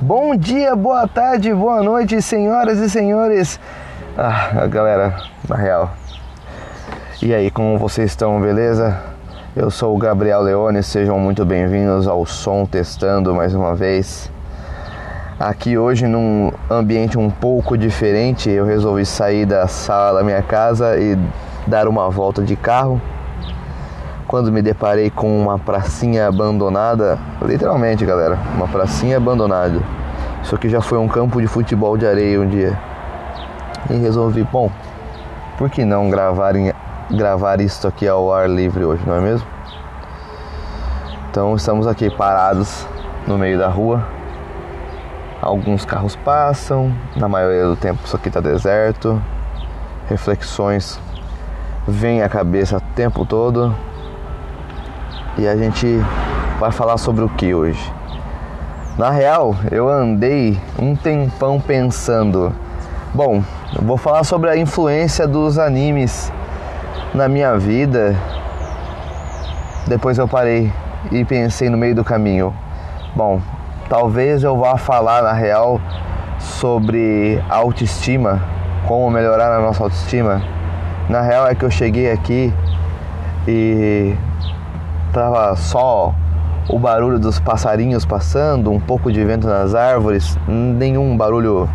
Bom dia, boa tarde, boa noite, senhoras e senhores. Ah, galera, na real. E aí, como vocês estão, beleza? Eu sou o Gabriel Leone, sejam muito bem-vindos ao Som Testando mais uma vez. Aqui hoje, num ambiente um pouco diferente, eu resolvi sair da sala da minha casa e dar uma volta de carro. Quando me deparei com uma pracinha abandonada, literalmente, galera, uma pracinha abandonada. Isso aqui já foi um campo de futebol de areia um dia. E resolvi, bom, por que não gravar, em, gravar isso aqui ao ar livre hoje, não é mesmo? Então estamos aqui parados no meio da rua Alguns carros passam, na maioria do tempo isso aqui está deserto. Reflexões vêm à cabeça o tempo todo. E a gente vai falar sobre o que hoje? Na real, eu andei um tempão pensando. Bom, vou falar sobre a influência dos animes na minha vida. Depois eu parei e pensei no meio do caminho. Bom, talvez eu vá falar na real sobre autoestima, como melhorar a nossa autoestima. Na real é que eu cheguei aqui e tava só o barulho dos passarinhos passando, um pouco de vento nas árvores, nenhum barulho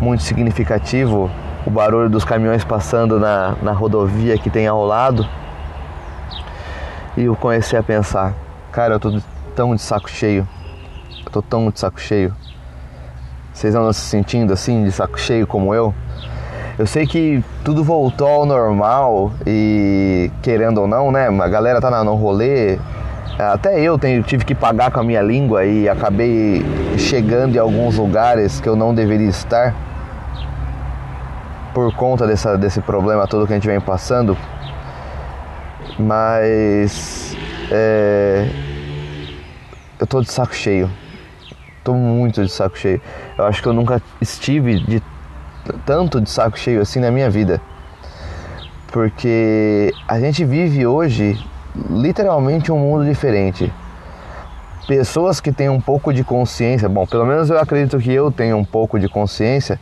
muito significativo, o barulho dos caminhões passando na, na rodovia que tem ao lado. E eu comecei a pensar, cara, eu tô tão de saco cheio tô tão de saco cheio. Vocês andam se sentindo assim, de saco cheio como eu? Eu sei que tudo voltou ao normal e querendo ou não, né? A galera tá no rolê. Até eu tenho, tive que pagar com a minha língua e acabei chegando em alguns lugares que eu não deveria estar por conta dessa, desse problema todo que a gente vem passando. Mas é, eu tô de saco cheio tô muito de saco cheio. Eu acho que eu nunca estive de tanto de saco cheio assim na minha vida. Porque a gente vive hoje literalmente um mundo diferente. Pessoas que têm um pouco de consciência, bom, pelo menos eu acredito que eu tenho um pouco de consciência,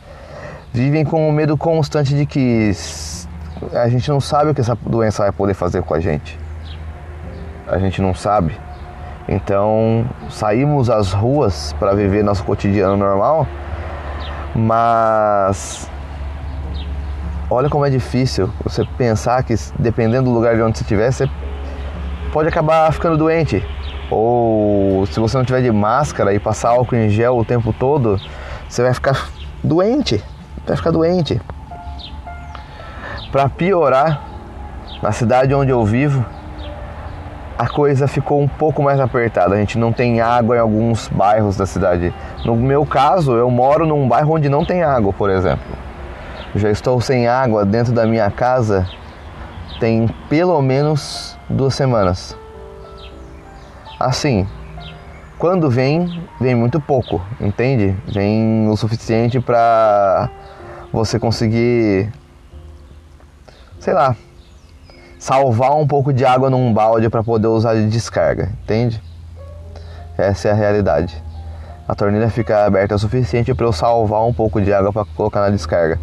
vivem com o medo constante de que a gente não sabe o que essa doença vai poder fazer com a gente. A gente não sabe. Então saímos às ruas para viver nosso cotidiano normal, mas olha como é difícil você pensar que dependendo do lugar de onde você estiver, você pode acabar ficando doente. Ou se você não tiver de máscara e passar álcool em gel o tempo todo, você vai ficar doente. Vai ficar doente. Para piorar, na cidade onde eu vivo, a coisa ficou um pouco mais apertada. A gente não tem água em alguns bairros da cidade. No meu caso, eu moro num bairro onde não tem água, por exemplo. já estou sem água dentro da minha casa tem pelo menos duas semanas. Assim, quando vem, vem muito pouco, entende? Vem o suficiente para você conseguir, sei lá, salvar um pouco de água num balde para poder usar de descarga, entende? Essa é a realidade. A torneira fica aberta o suficiente para eu salvar um pouco de água para colocar na descarga.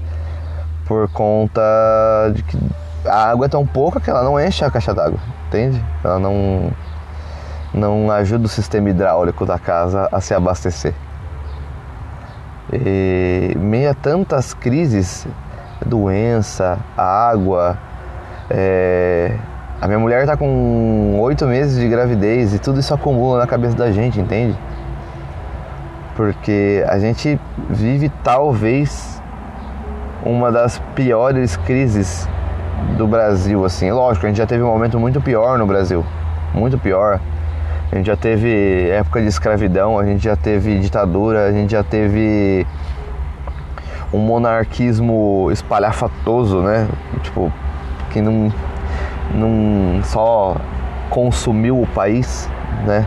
Por conta de que a água é tão pouca que ela não enche a caixa d'água, entende? Ela não não ajuda o sistema hidráulico da casa a se abastecer. E meio a tantas crises, doença, água, é, a minha mulher tá com oito meses de gravidez e tudo isso acumula na cabeça da gente, entende? Porque a gente vive talvez uma das piores crises do Brasil, assim. Lógico, a gente já teve um momento muito pior no Brasil, muito pior. A gente já teve época de escravidão, a gente já teve ditadura, a gente já teve um monarquismo espalhafatoso, né? Tipo, que não, não só consumiu o país, né?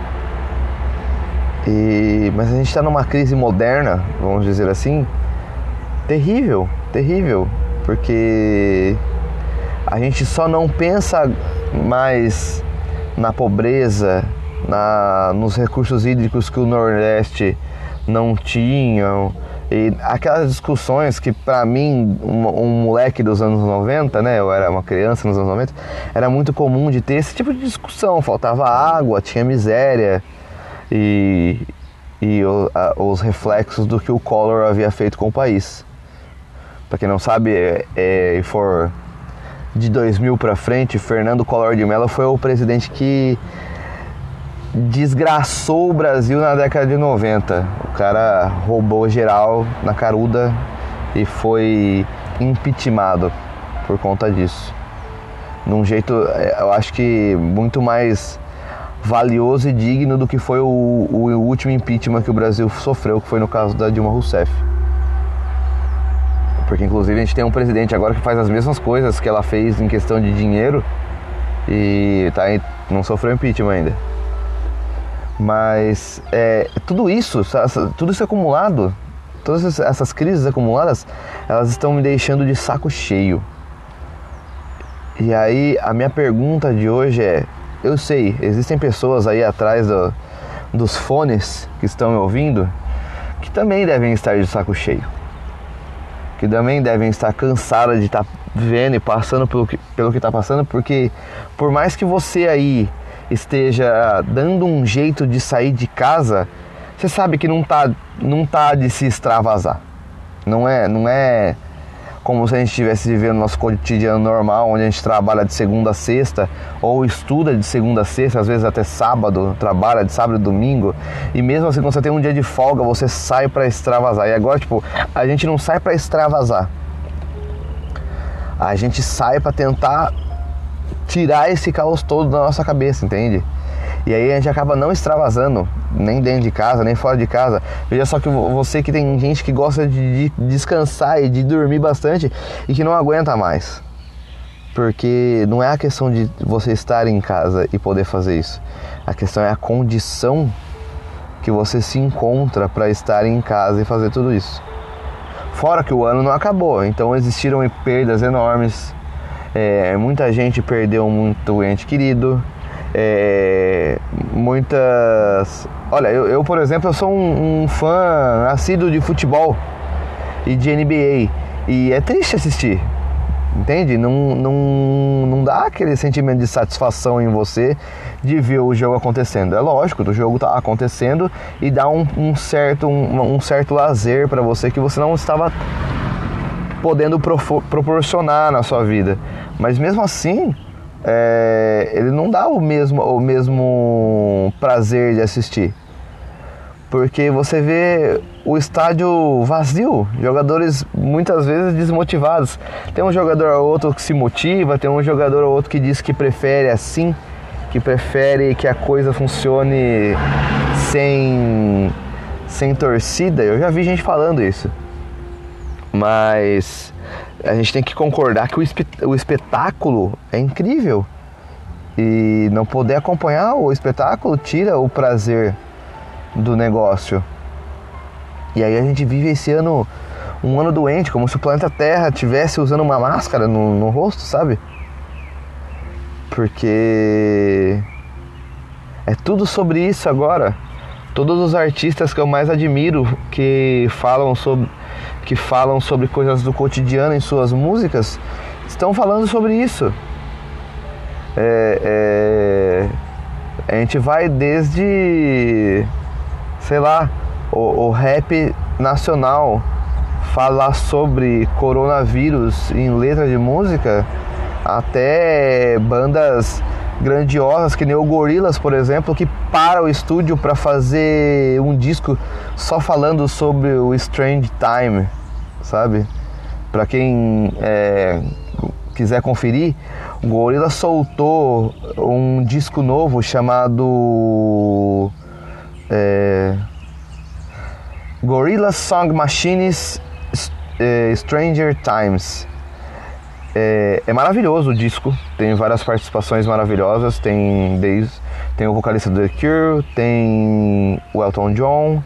E, mas a gente está numa crise moderna, vamos dizer assim, terrível, terrível, porque a gente só não pensa mais na pobreza, na, nos recursos hídricos que o Nordeste não tinham. E aquelas discussões que para mim, um, um, moleque dos anos 90, né, eu era uma criança nos anos 90, era muito comum de ter esse tipo de discussão. Faltava água, tinha miséria e, e o, a, os reflexos do que o Collor havia feito com o país. Para quem não sabe, é, é, for de 2000 para frente, Fernando Collor de Mello foi o presidente que desgraçou o Brasil na década de 90. O cara roubou geral na caruda e foi impeachmentado por conta disso. Num jeito, é, eu acho que muito mais valioso e digno do que foi o, o último impeachment que o Brasil sofreu, que foi no caso da Dilma Rousseff. Porque inclusive a gente tem um presidente agora que faz as mesmas coisas que ela fez em questão de dinheiro e tá, não sofreu impeachment ainda. Mas é, tudo isso, tudo isso acumulado, todas essas crises acumuladas, elas estão me deixando de saco cheio. E aí a minha pergunta de hoje é: eu sei, existem pessoas aí atrás do, dos fones que estão me ouvindo que também devem estar de saco cheio, que também devem estar cansadas de estar vendo e passando pelo que pelo que está passando, porque por mais que você aí esteja dando um jeito de sair de casa, você sabe que não tá, não tá de se extravasar. Não é, não é como se a gente estivesse vivendo nosso cotidiano normal, onde a gente trabalha de segunda a sexta, ou estuda de segunda a sexta, às vezes até sábado, trabalha de sábado e domingo, e mesmo assim, quando você tem um dia de folga, você sai para extravasar. E agora, tipo, a gente não sai para extravasar. A gente sai para tentar tirar esse caos todo da nossa cabeça, entende? E aí a gente acaba não extravasando, nem dentro de casa, nem fora de casa. Veja só que você que tem gente que gosta de descansar e de dormir bastante e que não aguenta mais. Porque não é a questão de você estar em casa e poder fazer isso. A questão é a condição que você se encontra para estar em casa e fazer tudo isso. Fora que o ano não acabou, então existiram perdas enormes é, muita gente perdeu muito ente querido. É, muitas. Olha, eu, eu, por exemplo, eu sou um, um fã assíduo de futebol e de NBA. E é triste assistir. Entende? Não, não, não dá aquele sentimento de satisfação em você de ver o jogo acontecendo. É lógico, o jogo tá acontecendo e dá um, um certo, um, um certo lazer para você que você não estava podendo proporcionar na sua vida. Mas mesmo assim, é, ele não dá o mesmo, o mesmo prazer de assistir. Porque você vê o estádio vazio, jogadores muitas vezes desmotivados. Tem um jogador ou outro que se motiva, tem um jogador ou outro que diz que prefere assim, que prefere que a coisa funcione sem, sem torcida. Eu já vi gente falando isso. Mas a gente tem que concordar que o, espetáculo é incrível. E não poder acompanhar o espetáculo tira o prazer do negócio. E aí a gente vive esse ano, um ano doente, como se o planeta Terra tivesse usando uma máscara no, no rosto, sabe? Porque é tudo sobre isso agora. Todos os artistas que eu mais admiro que falam sobre que falam sobre coisas do cotidiano em suas músicas estão falando sobre isso. É, é, a gente vai desde, sei lá, o, o rap nacional falar sobre coronavírus em letra de música, até bandas grandiosas que nem o Gorillaz, por exemplo, que para o estúdio para fazer um disco só falando sobre o Strange Time, sabe? Para quem é, quiser conferir, o Gorillaz soltou um disco novo chamado é, Gorillaz Song Machines é, Stranger Times. É, é, maravilhoso o disco, tem várias participações maravilhosas, tem desde, tem o vocalista do The Cure, tem o Elton John.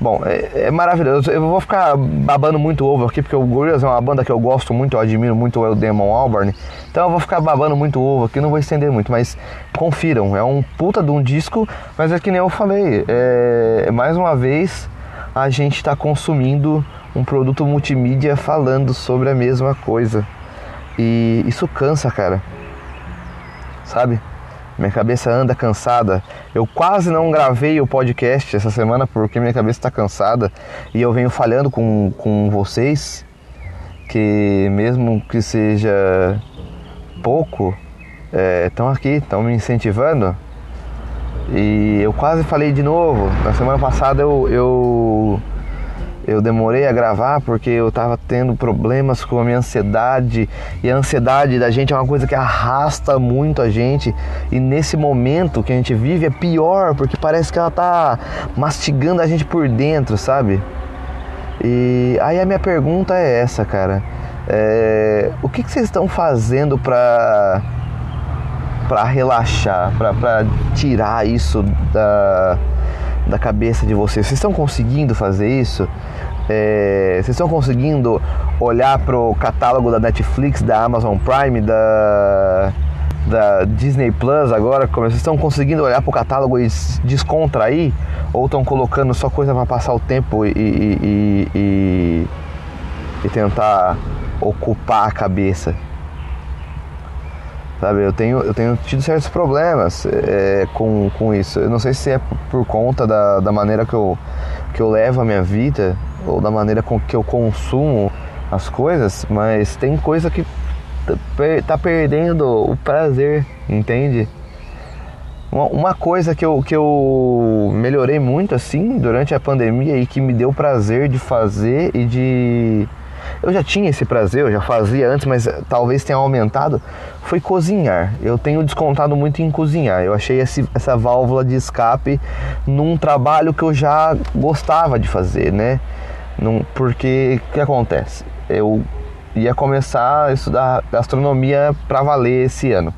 Bom, é, é, maravilhoso. Eu vou ficar babando muito ovo aqui, porque o Gorillaz é uma banda que eu gosto muito, eu admiro muito o Damon Albarn. Então eu vou ficar babando muito ovo aqui, não vou estender muito, mas confiram, é um puta de um disco, mas é que nem eu falei, é, mais uma vez a gente está consumindo um produto multimídia falando sobre a mesma coisa. E isso cansa, cara. Sabe? Minha cabeça anda cansada. Eu quase não gravei o podcast essa semana porque minha cabeça está cansada e eu venho falhando com, com vocês que mesmo que seja pouco, estão é, aqui, estão me incentivando. E eu quase falei de novo. Na semana passada eu, eu eu demorei a gravar porque eu estava tendo problemas com a minha ansiedade e a ansiedade da gente é uma coisa que arrasta muito a gente e nesse momento que a gente vive é pior porque parece que ela tá mastigando a gente por dentro, sabe? E aí a minha pergunta é essa, cara. É, o que, que vocês estão fazendo para para relaxar, para tirar isso da da cabeça de vocês. Vocês estão conseguindo fazer isso? É, vocês estão conseguindo olhar para o catálogo da Netflix, da Amazon Prime, da, da Disney Plus agora? Vocês estão conseguindo olhar para o catálogo e descontrair? Ou estão colocando só coisa para passar o tempo e, e, e, e tentar ocupar a cabeça? Sabe, eu tenho, eu tenho tido certos problemas é, com, com isso. Eu não sei se é por conta da, da maneira que eu, que eu levo a minha vida ou da maneira com que eu consumo as coisas, mas tem coisa que tá perdendo o prazer, entende? Uma coisa que eu, que eu melhorei muito assim durante a pandemia e que me deu prazer de fazer e de eu já tinha esse prazer, eu já fazia antes, mas talvez tenha aumentado. Foi cozinhar. Eu tenho descontado muito em cozinhar. Eu achei esse, essa válvula de escape num trabalho que eu já gostava de fazer, né? Num, porque o que acontece? Eu ia começar a estudar gastronomia para valer esse ano.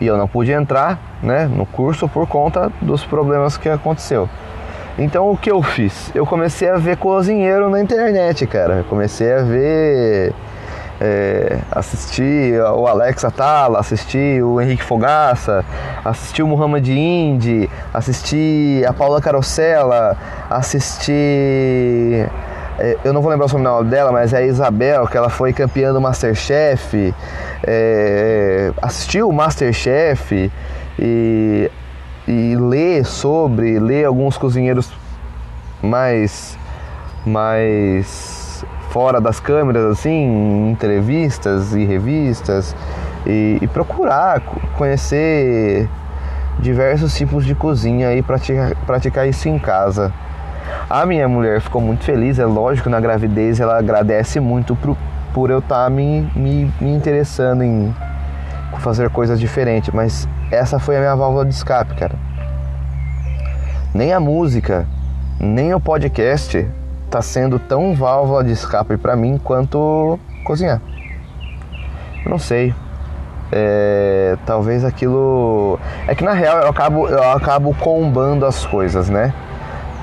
E eu não pude entrar né, no curso por conta dos problemas que aconteceu. Então o que eu fiz? Eu comecei a ver cozinheiro na internet, cara. Eu comecei a ver. É, assistir o Alex Atala, assistir o Henrique Fogaça, assistir o Muhammad Indy, assistir a Paula Carosella, assistir. É, eu não vou lembrar o sobrenome dela, mas é a Isabel, que ela foi campeã do Masterchef. É, assistiu o Masterchef e e ler sobre, ler alguns cozinheiros mais mais fora das câmeras assim, entrevistas e revistas e, e procurar conhecer diversos tipos de cozinha e praticar, praticar isso em casa. A minha mulher ficou muito feliz, é lógico, na gravidez ela agradece muito por, por eu estar tá me, me, me interessando em fazer coisas diferentes, mas essa foi a minha válvula de escape, cara. Nem a música, nem o podcast tá sendo tão válvula de escape para mim quanto cozinhar. Não sei. É, talvez aquilo. É que na real eu acabo, eu acabo combando as coisas, né?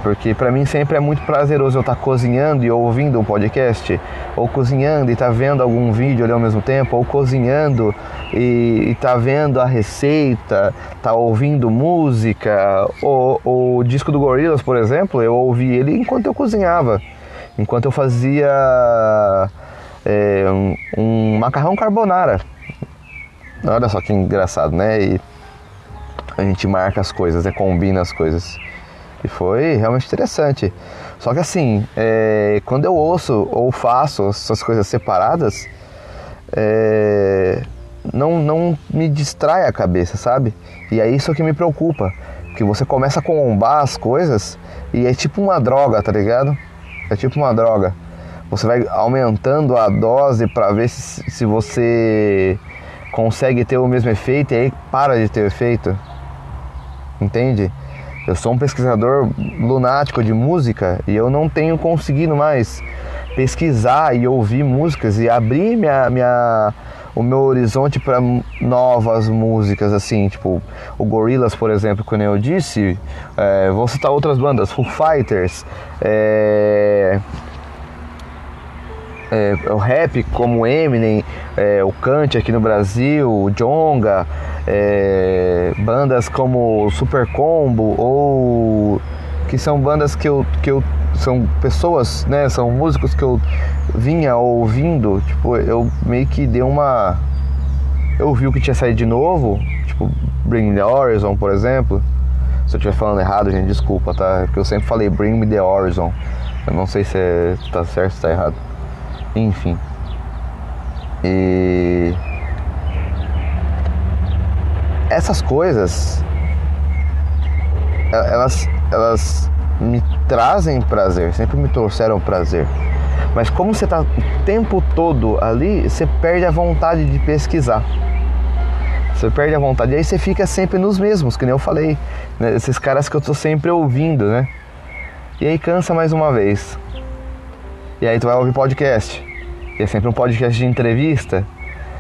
Porque para mim sempre é muito prazeroso eu estar tá cozinhando e ouvindo um podcast, ou cozinhando e estar tá vendo algum vídeo ali ao mesmo tempo, ou cozinhando e estar tá vendo a receita, tá ouvindo música. O, o disco do Gorillaz, por exemplo, eu ouvi ele enquanto eu cozinhava, enquanto eu fazia é, um, um macarrão carbonara. Olha só que engraçado, né? E a gente marca as coisas, né? combina as coisas. E foi realmente interessante. Só que assim, é, quando eu ouço ou faço essas coisas separadas, é, não, não me distrai a cabeça, sabe? E é isso que me preocupa. Que você começa a combar as coisas e é tipo uma droga, tá ligado? É tipo uma droga. Você vai aumentando a dose para ver se, se você consegue ter o mesmo efeito e aí para de ter efeito. Entende? Eu sou um pesquisador lunático de música e eu não tenho conseguido mais pesquisar e ouvir músicas e abrir minha, minha, o meu horizonte para novas músicas, assim, tipo o Gorillaz, por exemplo, como eu disse, é, vou citar outras bandas, Foo Fighters, é, é, o rap como Eminem, é, o Kant aqui no Brasil, o Jonga, é, bandas como Super Combo ou que são bandas que eu, que eu são pessoas, né, são músicos que eu vinha ouvindo, tipo, eu meio que dei uma eu vi o que tinha saído de novo, tipo Bring the Horizon, por exemplo. Se eu estiver falando errado, gente, desculpa, tá? Porque eu sempre falei Bring Me the Horizon. Eu não sei se é, tá certo ou está errado. Enfim. E essas coisas elas elas me trazem prazer, sempre me trouxeram prazer. Mas como você está o tempo todo ali, você perde a vontade de pesquisar. Você perde a vontade. E aí você fica sempre nos mesmos, que nem eu falei. Né? Esses caras que eu tô sempre ouvindo, né? E aí cansa mais uma vez. E aí tu vai ouvir podcast. E é sempre um podcast de entrevista.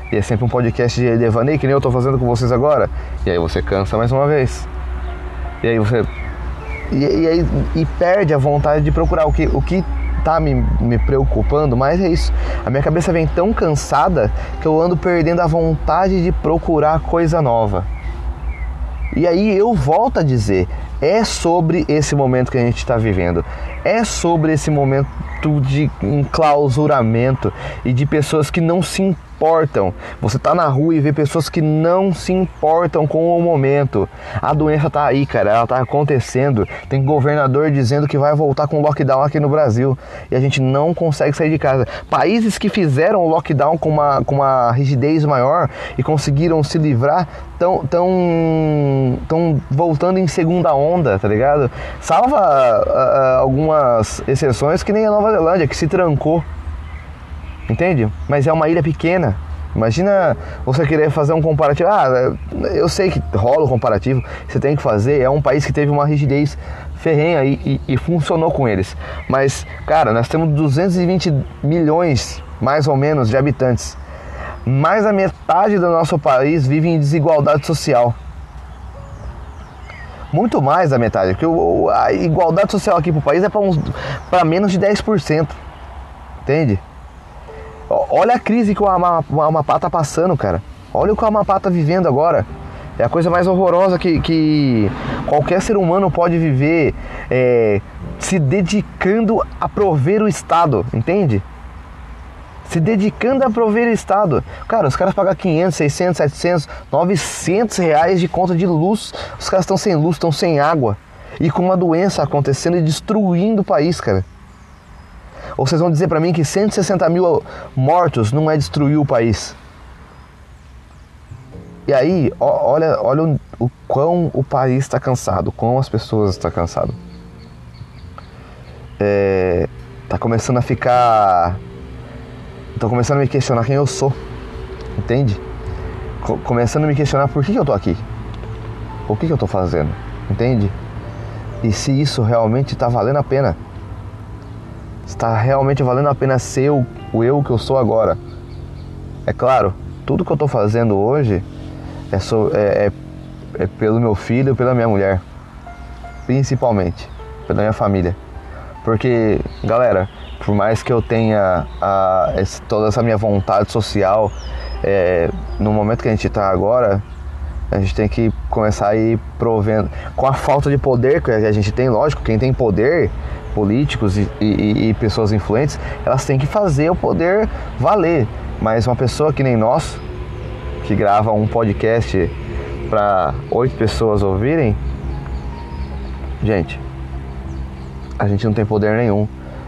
E é sempre um podcast de devaneio, que nem eu tô fazendo com vocês agora. E aí você cansa mais uma vez. E aí você. E, e aí e perde a vontade de procurar o que, o que tá me, me preocupando, mas é isso. A minha cabeça vem tão cansada que eu ando perdendo a vontade de procurar coisa nova. E aí eu volto a dizer, é sobre esse momento que a gente está vivendo, é sobre esse momento de enclausuramento e de pessoas que não se importam. Você tá na rua e vê pessoas que não se importam com o momento. A doença tá aí, cara, ela tá acontecendo. Tem governador dizendo que vai voltar com lockdown aqui no Brasil e a gente não consegue sair de casa. Países que fizeram o lockdown com uma, com uma rigidez maior e conseguiram se livrar tão, tão, tão voltando em segunda onda, tá ligado? Salva uh, algumas exceções que nem a Nova Zelândia, que se trancou Entende? Mas é uma ilha pequena. Imagina você querer fazer um comparativo. Ah, eu sei que rola o comparativo, você tem que fazer. É um país que teve uma rigidez ferrenha e, e, e funcionou com eles. Mas, cara, nós temos 220 milhões, mais ou menos, de habitantes. Mais da metade do nosso país vive em desigualdade social. Muito mais da metade, porque a igualdade social aqui pro país é para menos de 10%. Entende? Olha a crise que o Amapá está passando, cara. Olha o que o Amapá está vivendo agora. É a coisa mais horrorosa que, que qualquer ser humano pode viver é, se dedicando a prover o Estado, entende? Se dedicando a prover o Estado. Cara, os caras pagam 500, 600, 700, 900 reais de conta de luz. Os caras estão sem luz, estão sem água. E com uma doença acontecendo e destruindo o país, cara. Ou vocês vão dizer para mim que 160 mil mortos não é destruir o país? E aí, olha, olha o, o quão o país está cansado, quão as pessoas estão cansadas. É, tá começando a ficar. Tô começando a me questionar quem eu sou. Entende? começando a me questionar por que, que eu tô aqui. O que, que eu tô fazendo. Entende? E se isso realmente tá valendo a pena está realmente valendo a pena ser o, o eu que eu sou agora. É claro, tudo que eu estou fazendo hoje é, so, é, é, é, pelo meu filho, pela minha mulher, principalmente pela minha família, porque galera, por mais que eu tenha a, esse, toda essa minha vontade social, é, no momento que a gente está agora, a gente tem que começar a ir provendo. Com a falta de poder que a gente tem, lógico, quem tem poder políticos e, e, e pessoas influentes, elas têm que fazer o poder valer. Mas uma pessoa que nem nós, que grava um podcast para oito pessoas ouvirem, gente, a gente não tem poder nenhum.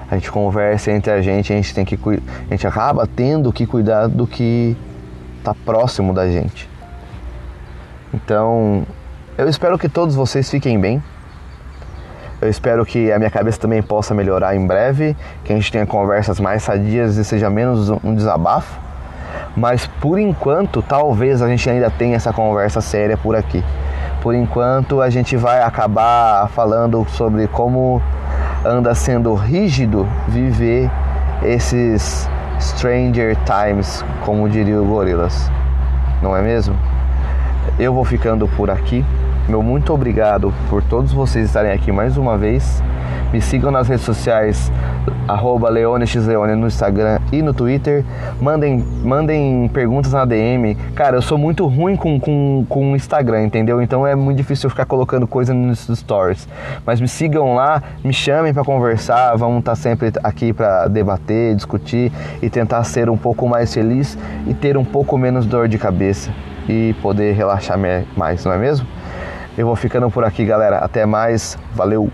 A gente conversa entre a gente, a gente tem que a gente acaba tendo que cuidar do que está próximo da gente. Então, eu espero que todos vocês fiquem bem. Eu espero que a minha cabeça também possa melhorar em breve, que a gente tenha conversas mais sadias e seja menos um desabafo. Mas por enquanto, talvez a gente ainda tenha essa conversa séria por aqui. Por enquanto, a gente vai acabar falando sobre como anda sendo rígido viver esses Stranger Times, como diria o Gorilas. Não é mesmo? Eu vou ficando por aqui. Meu muito obrigado por todos vocês estarem aqui mais uma vez. Me sigam nas redes sociais, arroba LeoneXLeone no Instagram e no Twitter. Mandem, mandem perguntas na DM. Cara, eu sou muito ruim com, com, com o Instagram, entendeu? Então é muito difícil eu ficar colocando coisa nos stories. Mas me sigam lá, me chamem para conversar. Vamos estar tá sempre aqui para debater, discutir e tentar ser um pouco mais feliz e ter um pouco menos dor de cabeça e poder relaxar mais, não é mesmo? Eu vou ficando por aqui, galera. Até mais. Valeu!